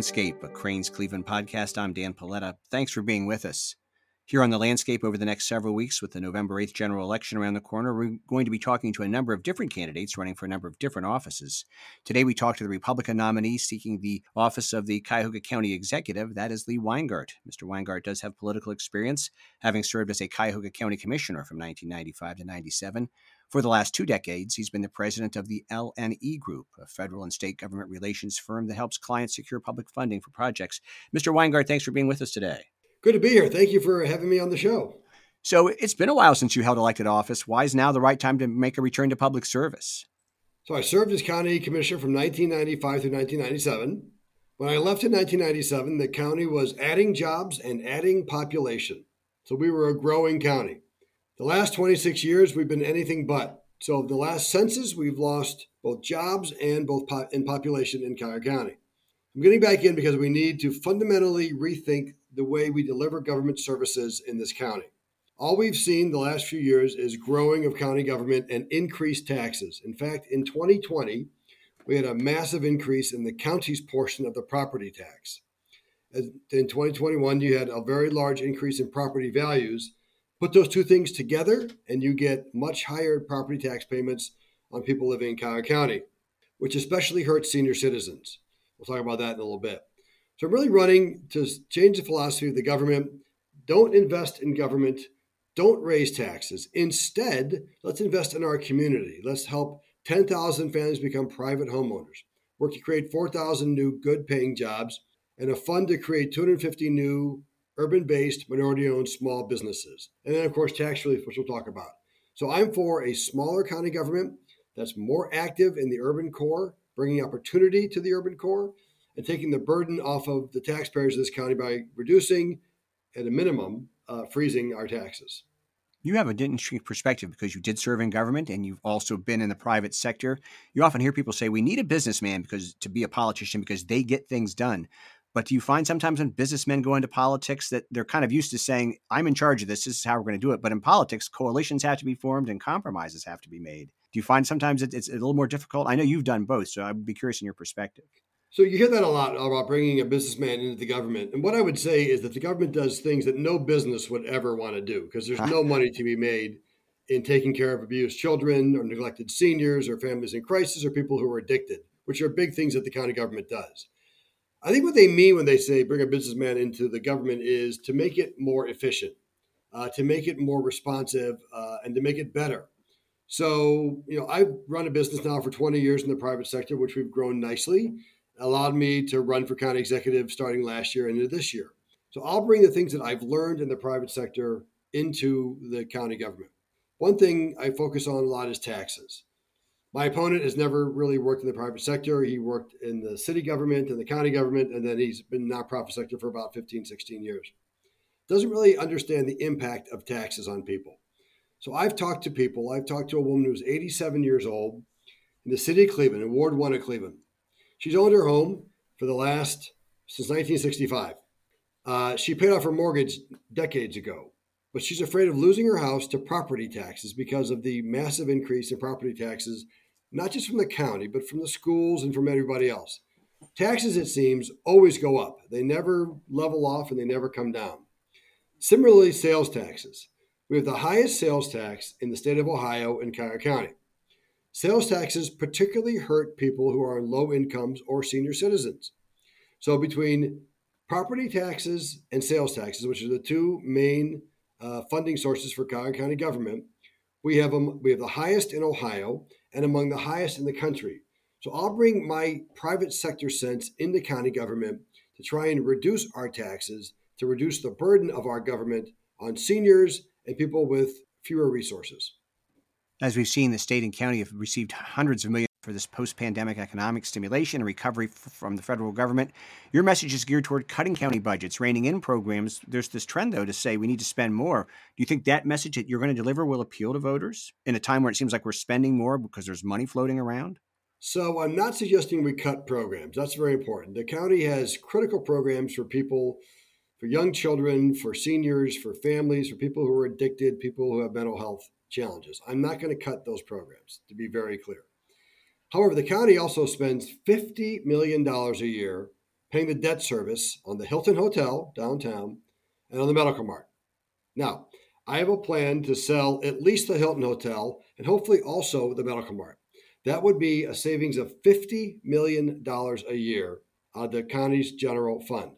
Landscape, a Crain's Cleveland podcast. I'm Dan Paletta. Thanks for being with us. Here on The Landscape over the next several weeks, with the November 8th general election around the corner, we're going to be talking to a number of different candidates running for a number of different offices. Today, we talk to the Republican nominee seeking the office of the Cuyahoga County Executive. That is Lee Weingart. Mr. Weingart does have political experience, having served as a Cuyahoga County Commissioner from 1995 to 97. For the last two decades, he's been the president of the LNE Group, a federal and state government relations firm that helps clients secure public funding for projects. Mr. Weingart, thanks for being with us today. Good to be here. Thank you for having me on the show. So it's been a while since you held elected office. Why is now the right time to make a return to public service? So I served as county commissioner from 1995 through 1997. When I left in 1997, the county was adding jobs and adding population. So we were a growing county. The last 26 years, we've been anything but. So the last census, we've lost both jobs and both po- in population in Cuyahoga County. I'm getting back in because we need to fundamentally rethink the way we deliver government services in this county. All we've seen the last few years is growing of county government and increased taxes. In fact, in 2020, we had a massive increase in the county's portion of the property tax. In 2021, you had a very large increase in property values Put those two things together, and you get much higher property tax payments on people living in Cuyahoga County, which especially hurts senior citizens. We'll talk about that in a little bit. So I'm really running to change the philosophy of the government. Don't invest in government. Don't raise taxes. Instead, let's invest in our community. Let's help 10,000 families become private homeowners. Work to create 4,000 new good paying jobs and a fund to create 250 new urban based, minority owned small businesses. And then, of course, tax relief, which we'll talk about. So I'm for a smaller county government that's more active in the urban core, bringing opportunity to the urban core, and taking the burden off of the taxpayers of this county by reducing, at a minimum, uh, freezing our taxes. You have a interesting perspective because you did serve in government and you've also been in the private sector. You often hear people say we need a businessman because to be a politician because they get things done. But do you find sometimes when businessmen go into politics that they're kind of used to saying, I'm in charge of this, this is how we're going to do it. But in politics, coalitions have to be formed and compromises have to be made. Do you find sometimes it's a little more difficult? I know you've done both, so I'd be curious in your perspective. So you hear that a lot about bringing a businessman into the government. And what I would say is that the government does things that no business would ever want to do because there's no money to be made in taking care of abused children or neglected seniors or families in crisis or people who are addicted, which are big things that the county government does. I think what they mean when they say bring a businessman into the government is to make it more efficient, uh, to make it more responsive, uh, and to make it better. So, you know, I've run a business now for 20 years in the private sector, which we've grown nicely, allowed me to run for county executive starting last year and into this year. So I'll bring the things that I've learned in the private sector into the county government. One thing I focus on a lot is taxes. My opponent has never really worked in the private sector. He worked in the city government and the county government, and then he's been nonprofit sector for about 15, 16 years. Doesn't really understand the impact of taxes on people. So I've talked to people. I've talked to a woman who's 87 years old in the city of Cleveland, in Ward 1 of Cleveland. She's owned her home for the last, since 1965. Uh, she paid off her mortgage decades ago, but she's afraid of losing her house to property taxes because of the massive increase in property taxes not just from the county, but from the schools and from everybody else. Taxes, it seems, always go up. They never level off and they never come down. Similarly, sales taxes. We have the highest sales tax in the state of Ohio in Cuyahoga County. Sales taxes particularly hurt people who are low incomes or senior citizens. So, between property taxes and sales taxes, which are the two main uh, funding sources for Cuyahoga County government, we have, them, we have the highest in Ohio and among the highest in the country. So I'll bring my private sector sense into county government to try and reduce our taxes, to reduce the burden of our government on seniors and people with fewer resources. As we've seen, the state and county have received hundreds of millions for this post pandemic economic stimulation and recovery f- from the federal government. Your message is geared toward cutting county budgets, reining in programs. There's this trend, though, to say we need to spend more. Do you think that message that you're going to deliver will appeal to voters in a time where it seems like we're spending more because there's money floating around? So I'm not suggesting we cut programs. That's very important. The county has critical programs for people, for young children, for seniors, for families, for people who are addicted, people who have mental health challenges. I'm not going to cut those programs, to be very clear. However, the county also spends $50 million a year paying the debt service on the Hilton Hotel downtown and on the Medical Mart. Now, I have a plan to sell at least the Hilton Hotel and hopefully also the Medical Mart. That would be a savings of $50 million a year out of the county's general fund.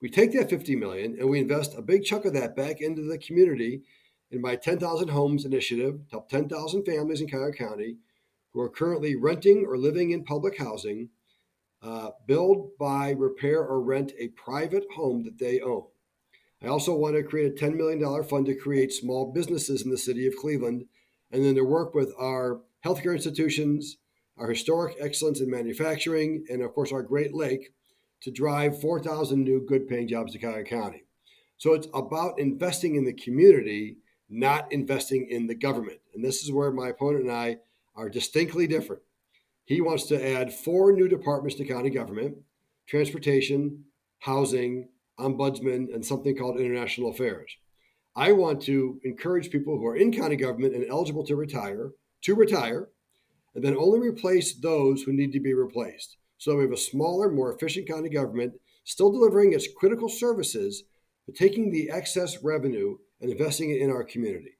We take that 50 million and we invest a big chunk of that back into the community in my 10,000 homes initiative to help 10,000 families in Cuyahoga County who are currently renting or living in public housing uh, build, buy, repair, or rent a private home that they own. I also want to create a $10 million fund to create small businesses in the city of Cleveland and then to work with our healthcare institutions, our historic excellence in manufacturing, and of course our Great Lake to drive 4,000 new good paying jobs to Cuyahoga County. So it's about investing in the community, not investing in the government. And this is where my opponent and I are distinctly different. He wants to add four new departments to county government transportation, housing, ombudsman, and something called international affairs. I want to encourage people who are in county government and eligible to retire to retire, and then only replace those who need to be replaced. So we have a smaller, more efficient county government, still delivering its critical services, but taking the excess revenue and investing it in our community.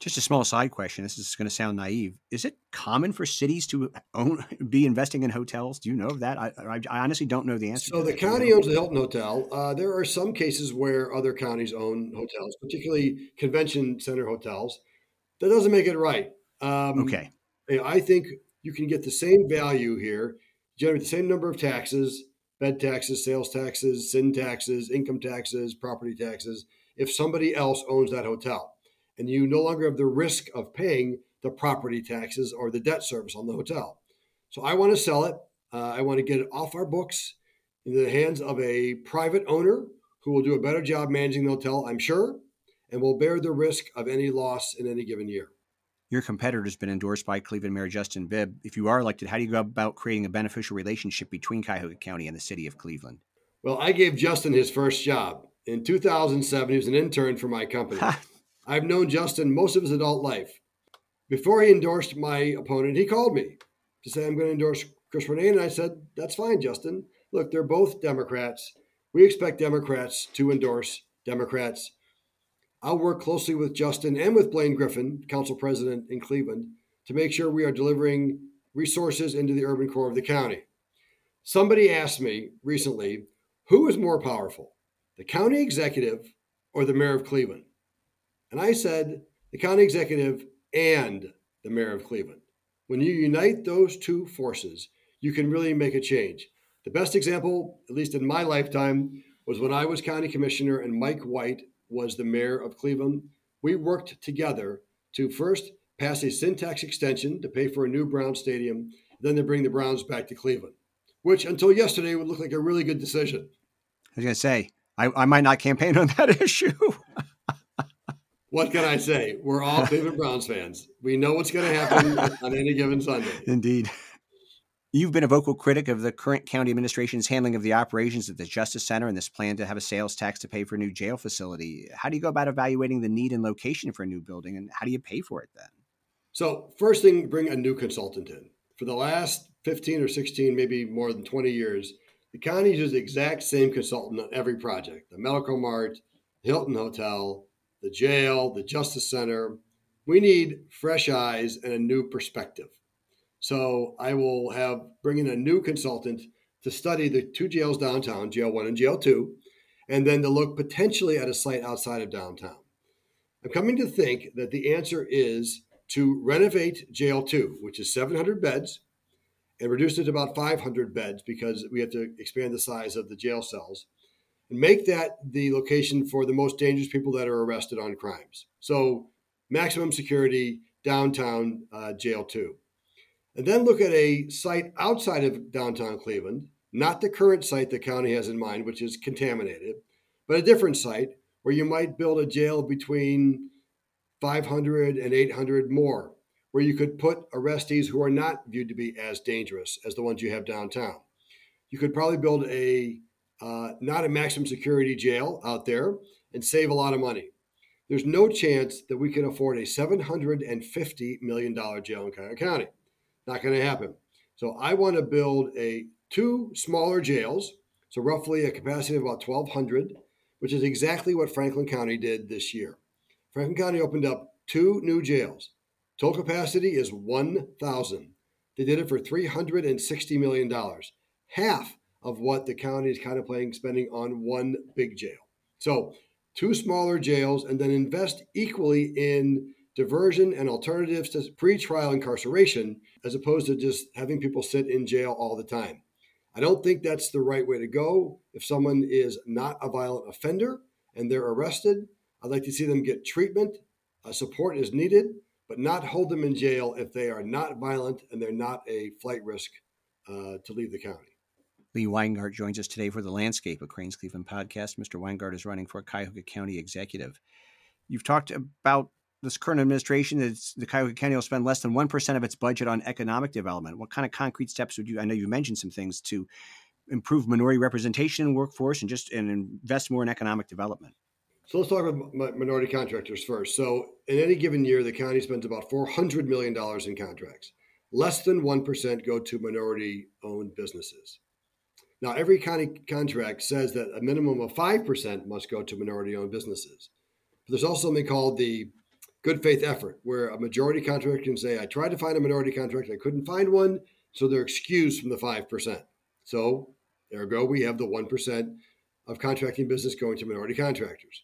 Just a small side question. This is going to sound naive. Is it common for cities to own, be investing in hotels? Do you know of that? I, I, I honestly don't know the answer. So the county owns the Hilton Hotel. Uh, there are some cases where other counties own hotels, particularly convention center hotels. That doesn't make it right. Um, okay. I think you can get the same value here, generate the same number of taxes, bed taxes, sales taxes, sin taxes, income taxes, property taxes, if somebody else owns that hotel. And you no longer have the risk of paying the property taxes or the debt service on the hotel. So I want to sell it. Uh, I want to get it off our books into the hands of a private owner who will do a better job managing the hotel, I'm sure, and will bear the risk of any loss in any given year your competitor has been endorsed by Cleveland Mayor Justin Bibb. If you are elected, how do you go about creating a beneficial relationship between Cuyahoga County and the city of Cleveland? Well, I gave Justin his first job. In 2007, he was an intern for my company. I've known Justin most of his adult life. Before he endorsed my opponent, he called me to say, I'm going to endorse Chris Ronayne. And I said, That's fine, Justin. Look, they're both Democrats. We expect Democrats to endorse Democrats. I'll work closely with Justin and with Blaine Griffin, council president in Cleveland, to make sure we are delivering resources into the urban core of the county. Somebody asked me recently, who is more powerful, the county executive or the mayor of Cleveland? And I said, the county executive and the mayor of Cleveland. When you unite those two forces, you can really make a change. The best example, at least in my lifetime, was when I was county commissioner and Mike White was the mayor of Cleveland. We worked together to first pass a sin tax extension to pay for a new Brown stadium, then to bring the Browns back to Cleveland, which until yesterday would look like a really good decision. I was going to say, I, I might not campaign on that issue. what can I say? We're all Cleveland Browns fans. We know what's going to happen on any given Sunday. Indeed. You've been a vocal critic of the current county administration's handling of the operations at the Justice Center and this plan to have a sales tax to pay for a new jail facility. How do you go about evaluating the need and location for a new building, and how do you pay for it then? So, first thing, bring a new consultant in. For the last 15 or 16, maybe more than 20 years, the county uses the exact same consultant on every project the Medical Mart, Hilton Hotel, the jail, the Justice Center. We need fresh eyes and a new perspective. So I will have bring in a new consultant to study the two jails downtown, jail one and jail two, and then to look potentially at a site outside of downtown. I'm coming to think that the answer is to renovate jail two, which is 700 beds, and reduce it to about 500 beds because we have to expand the size of the jail cells and make that the location for the most dangerous people that are arrested on crimes. So maximum security downtown uh, jail two and then look at a site outside of downtown Cleveland, not the current site the county has in mind, which is contaminated, but a different site where you might build a jail between 500 and 800 more, where you could put arrestees who are not viewed to be as dangerous as the ones you have downtown. You could probably build a uh, not a maximum security jail out there and save a lot of money. There's no chance that we can afford a $750 million jail in Cuyahoga County. Not going to happen. So I want to build a two smaller jails, So, roughly a capacity of about 1,200, which is exactly what Franklin County did this year. Franklin County opened up two new jails. Total capacity is 1,000. They did it for $360 million, half of what the county is kind of contemplating spending on one big jail. So, two smaller jails, and then invest equally in diversion and alternatives to pre-trial incarceration as opposed to just having people sit in jail all the time. I don't think that's the right way to go. If someone is not a violent offender and they're arrested, I'd like to see them get treatment. Uh, support is needed, but not hold them in jail if they are not violent and they're not a flight risk uh, to leave the county. Lee Weingart joins us today for the Landscape of Crain's Cleveland podcast. Mr. Weingart is running for Cuyahoga County Executive. You've talked about this current administration that the Cuyahoga County will spend less than 1% of its budget on economic development. What kind of concrete steps would you, I know you mentioned some things to improve minority representation in workforce and just and invest more in economic development? So let's talk about minority contractors first. So in any given year, the county spends about $400 million in contracts. Less than 1% go to minority owned businesses. Now, every county contract says that a minimum of 5% must go to minority owned businesses. But there's also something called the good faith effort, where a majority contractor can say, I tried to find a minority contractor, I couldn't find one, so they're excused from the 5%. So, ergo, we have the 1% of contracting business going to minority contractors.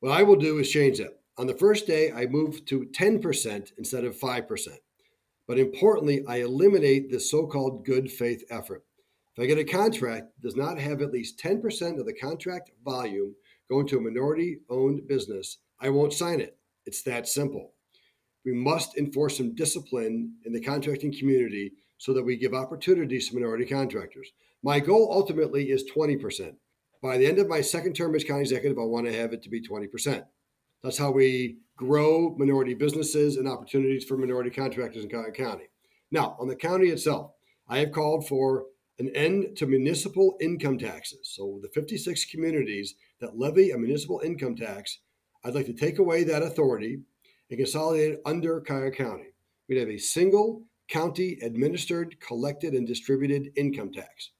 What I will do is change that. On the first day, I move to 10% instead of 5%. But importantly, I eliminate the so called good faith effort. If I get a contract that does not have at least 10% of the contract volume going to a minority owned business, I won't sign it. It's that simple. We must enforce some discipline in the contracting community so that we give opportunities to minority contractors. My goal ultimately is 20%. By the end of my second term as county executive, I want to have it to be 20%. That's how we grow minority businesses and opportunities for minority contractors in Cuyahoga County. Now, on the county itself, I have called for an end to municipal income taxes. So, the 56 communities that levy a municipal income tax, I'd like to take away that authority and consolidate it under Cuyahoga County. We'd have a single county administered, collected, and distributed income tax.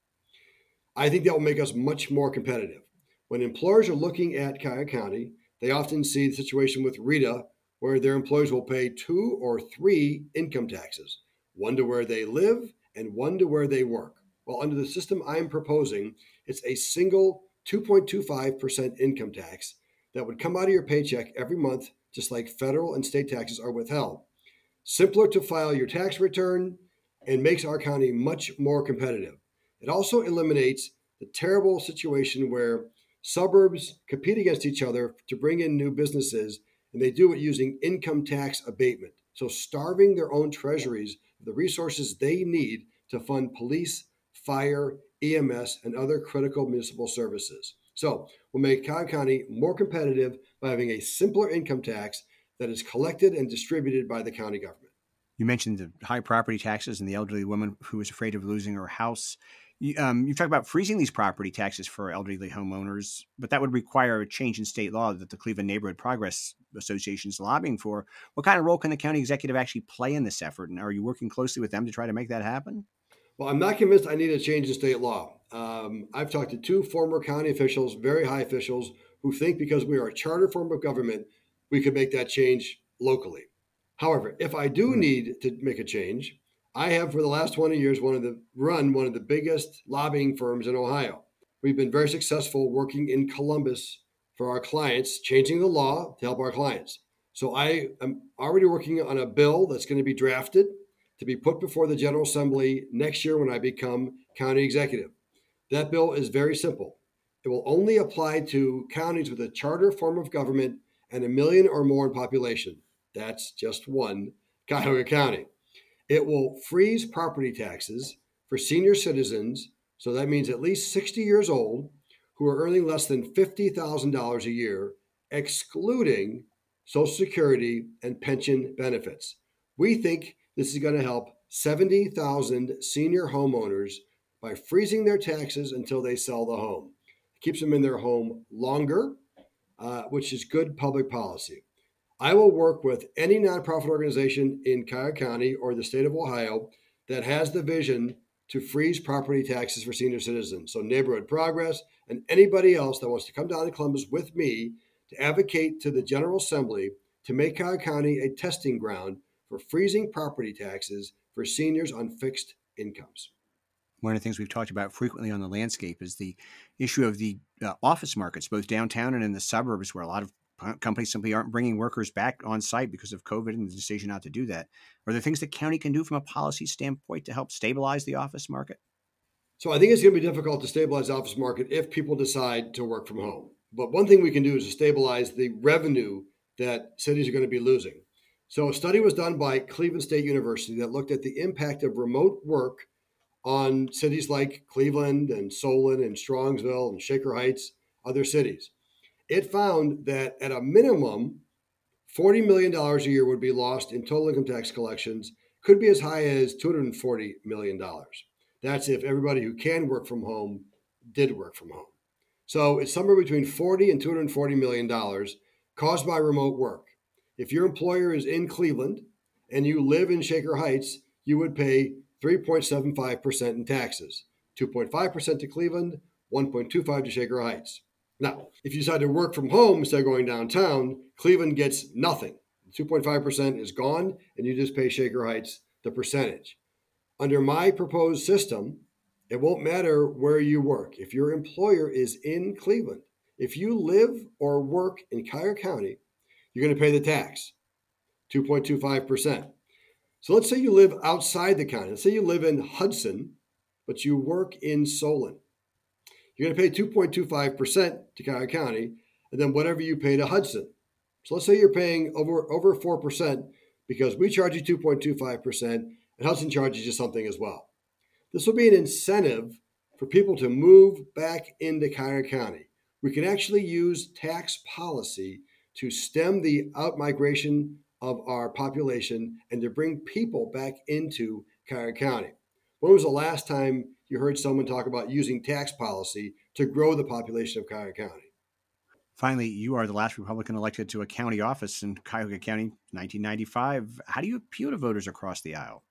I think that will make us much more competitive. When employers are looking at Cuyahoga County, they often see the situation with RITA, where their employees will pay two or three income taxes one to where they live and one to where they work. Well, under the system I'm proposing, it's a single 2.25% income tax that would come out of your paycheck every month, just like federal and state taxes are withheld. Simpler to file your tax return and makes our county much more competitive. It also eliminates the terrible situation where suburbs compete against each other to bring in new businesses, and they do it using income tax abatement. So, starving their own treasuries of the resources they need to fund police, fire, EMS, and other critical municipal services. So we'll make Cuyahoga County more competitive by having a simpler income tax that is collected and distributed by the county government. You mentioned the high property taxes and the elderly woman who was afraid of losing her house. You, um, you've talked about freezing these property taxes for elderly homeowners, but that would require a change in state law that the Cleveland Neighborhood Progress Association is lobbying for. What kind of role can the county executive actually play in this effort? And are you working closely with them to try to make that happen? Well, I'm not convinced I need a change in state law. Um, I've talked to two former county officials, very high officials, who think because we are a charter form of government, we could make that change locally. However, if I do hmm. need to make a change, I have for the last 20 years one of the run one of the biggest lobbying firms in Ohio. We've been very successful working in Columbus for our clients, changing the law to help our clients. So I am already working on a bill that's going to be drafted to be put before the General Assembly next year when I become county executive. That bill is very simple. It will only apply to counties with a charter form of government and a million or more in population. That's just one, Cuyahoga County. It will freeze property taxes for senior citizens, so that means at least 60 years old, who are earning less than $50,000 a year, excluding Social Security and pension benefits. We think this is going to help 70,000 senior homeowners by freezing their taxes until they sell the home. It keeps them in their home longer, uh, which is good public policy. I will work with any nonprofit organization in Cuyahoga County or the state of Ohio that has the vision to freeze property taxes for senior citizens. So, Neighborhood Progress and anybody else that wants to come down to Columbus with me to advocate to the General Assembly to make Cuyahoga County a testing ground for freezing property taxes for seniors on fixed incomes. One of the things we've talked about frequently on the landscape is the issue of the uh, office markets, both downtown and in the suburbs, where a lot of companies simply aren't bringing workers back on site because of COVID and the decision not to do that. Are there things the county can do from a policy standpoint to help stabilize the office market? So I think it's going to be difficult to stabilize the office market if people decide to work from home. But one thing we can do is to stabilize the revenue that cities are going to be losing. So a study was done by Cleveland State University that looked at the impact of remote work on cities like Cleveland and Solon and Strongsville and Shaker Heights, other cities it found that at a minimum, $40 million a year would be lost in total income tax collections, could be as high as $240 million. That's if everybody who can work from home did work from home. So it's somewhere between 40 and 240 million dollars caused by remote work. If your employer is in Cleveland and you live in Shaker Heights, you would pay 3.75% in taxes, 2.5% to Cleveland, 1.25 to Shaker Heights. Now, if you decide to work from home instead of going downtown, Cleveland gets nothing. 2.5% is gone, and you just pay Shaker Heights the percentage. Under my proposed system, it won't matter where you work. If your employer is in Cleveland, if you live or work in Cuyahoga County, you're going to pay the tax, 2.25%. So let's say you live outside the county. Let's say you live in Hudson, but you work in Solon. You're going to pay 2.25% to Cuyahoga County, and then whatever you pay to Hudson. So let's say you're paying over over 4% because we charge you 2.25% and Hudson charges you something as well. This will be an incentive for people to move back into Cuyahoga County. We can actually use tax policy to stem the outmigration of our population and to bring people back into Cuyahoga County. When was the last time you heard someone talk about using tax policy to grow the population of Cuyahoga County. Finally, you are the last Republican elected to a county office in Cuyahoga County, 1995. How do you appeal to voters across the aisle?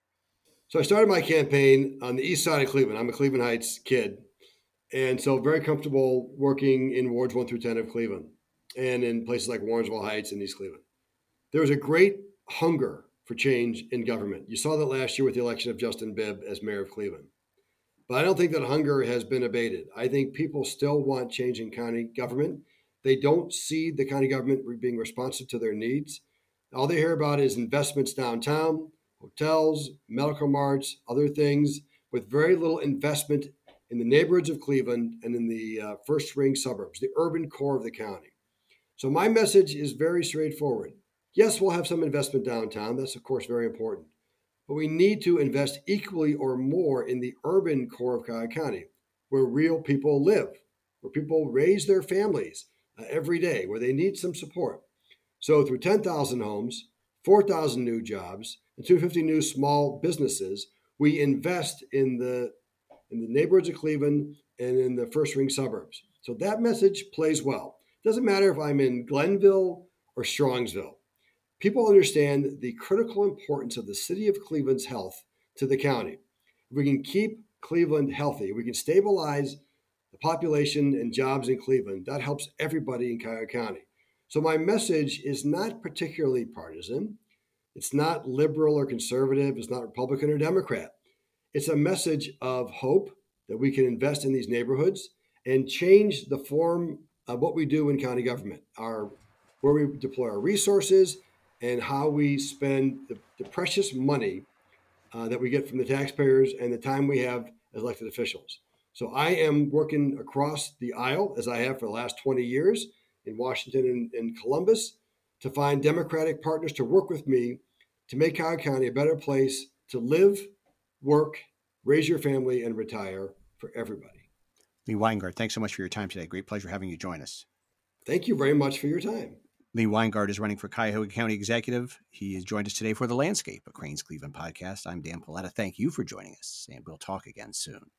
So I started my campaign on the east side of Cleveland. I'm a Cleveland Heights kid. And so very comfortable working in wards 1 through 10 of Cleveland and in places like Warrensville Heights and East Cleveland. There was a great hunger for change in government. You saw that last year with the election of Justin Bibb as mayor of Cleveland. But I don't think that hunger has been abated. I think people still want change in county government. They don't see the county government being responsive to their needs. All they hear about is investments downtown, hotels, medical marts, other things, with very little investment in the neighborhoods of Cleveland and in the uh, first ring suburbs, the urban core of the county. So my message is very straightforward. Yes, we'll have some investment downtown. That's, of course, very important but we need to invest equally or more in the urban core of Cuyahoga County, where real people live, where people raise their families uh, every day, where they need some support. So, through 10,000 homes, 4,000 new jobs, and 250 new small businesses, we invest in the in the neighborhoods of Cleveland and in the first ring suburbs. So that message plays well. Doesn't matter if I'm in Glenville or Strongsville. People understand the critical importance of the city of Cleveland's health to the county. If we can keep Cleveland healthy, we can stabilize the population and jobs in Cleveland, that helps everybody in Cuyahoga County. So my message is not particularly partisan. It's not liberal or conservative. It's not Republican or Democrat. It's a message of hope that we can invest in these neighborhoods and change the form of what we do in county government, our where we deploy our resources, and how we spend the, the precious money uh, that we get from the taxpayers and the time we have as elected officials. So I am working across the aisle, as I have for the last 20 years in Washington and, and Columbus, to find Democratic partners to work with me to make Cuyahoga County a better place to live, work, raise your family, and retire for everybody. Lee Weingart, thanks so much for your time today. Great pleasure having you join us. Thank you very much for your time. Lee Weingart is running for Cuyahoga County Executive. He has joined us today for the Landscape, a Crain's Cleveland podcast. I'm Dan Paletta. Thank you for joining us, and we'll talk again soon.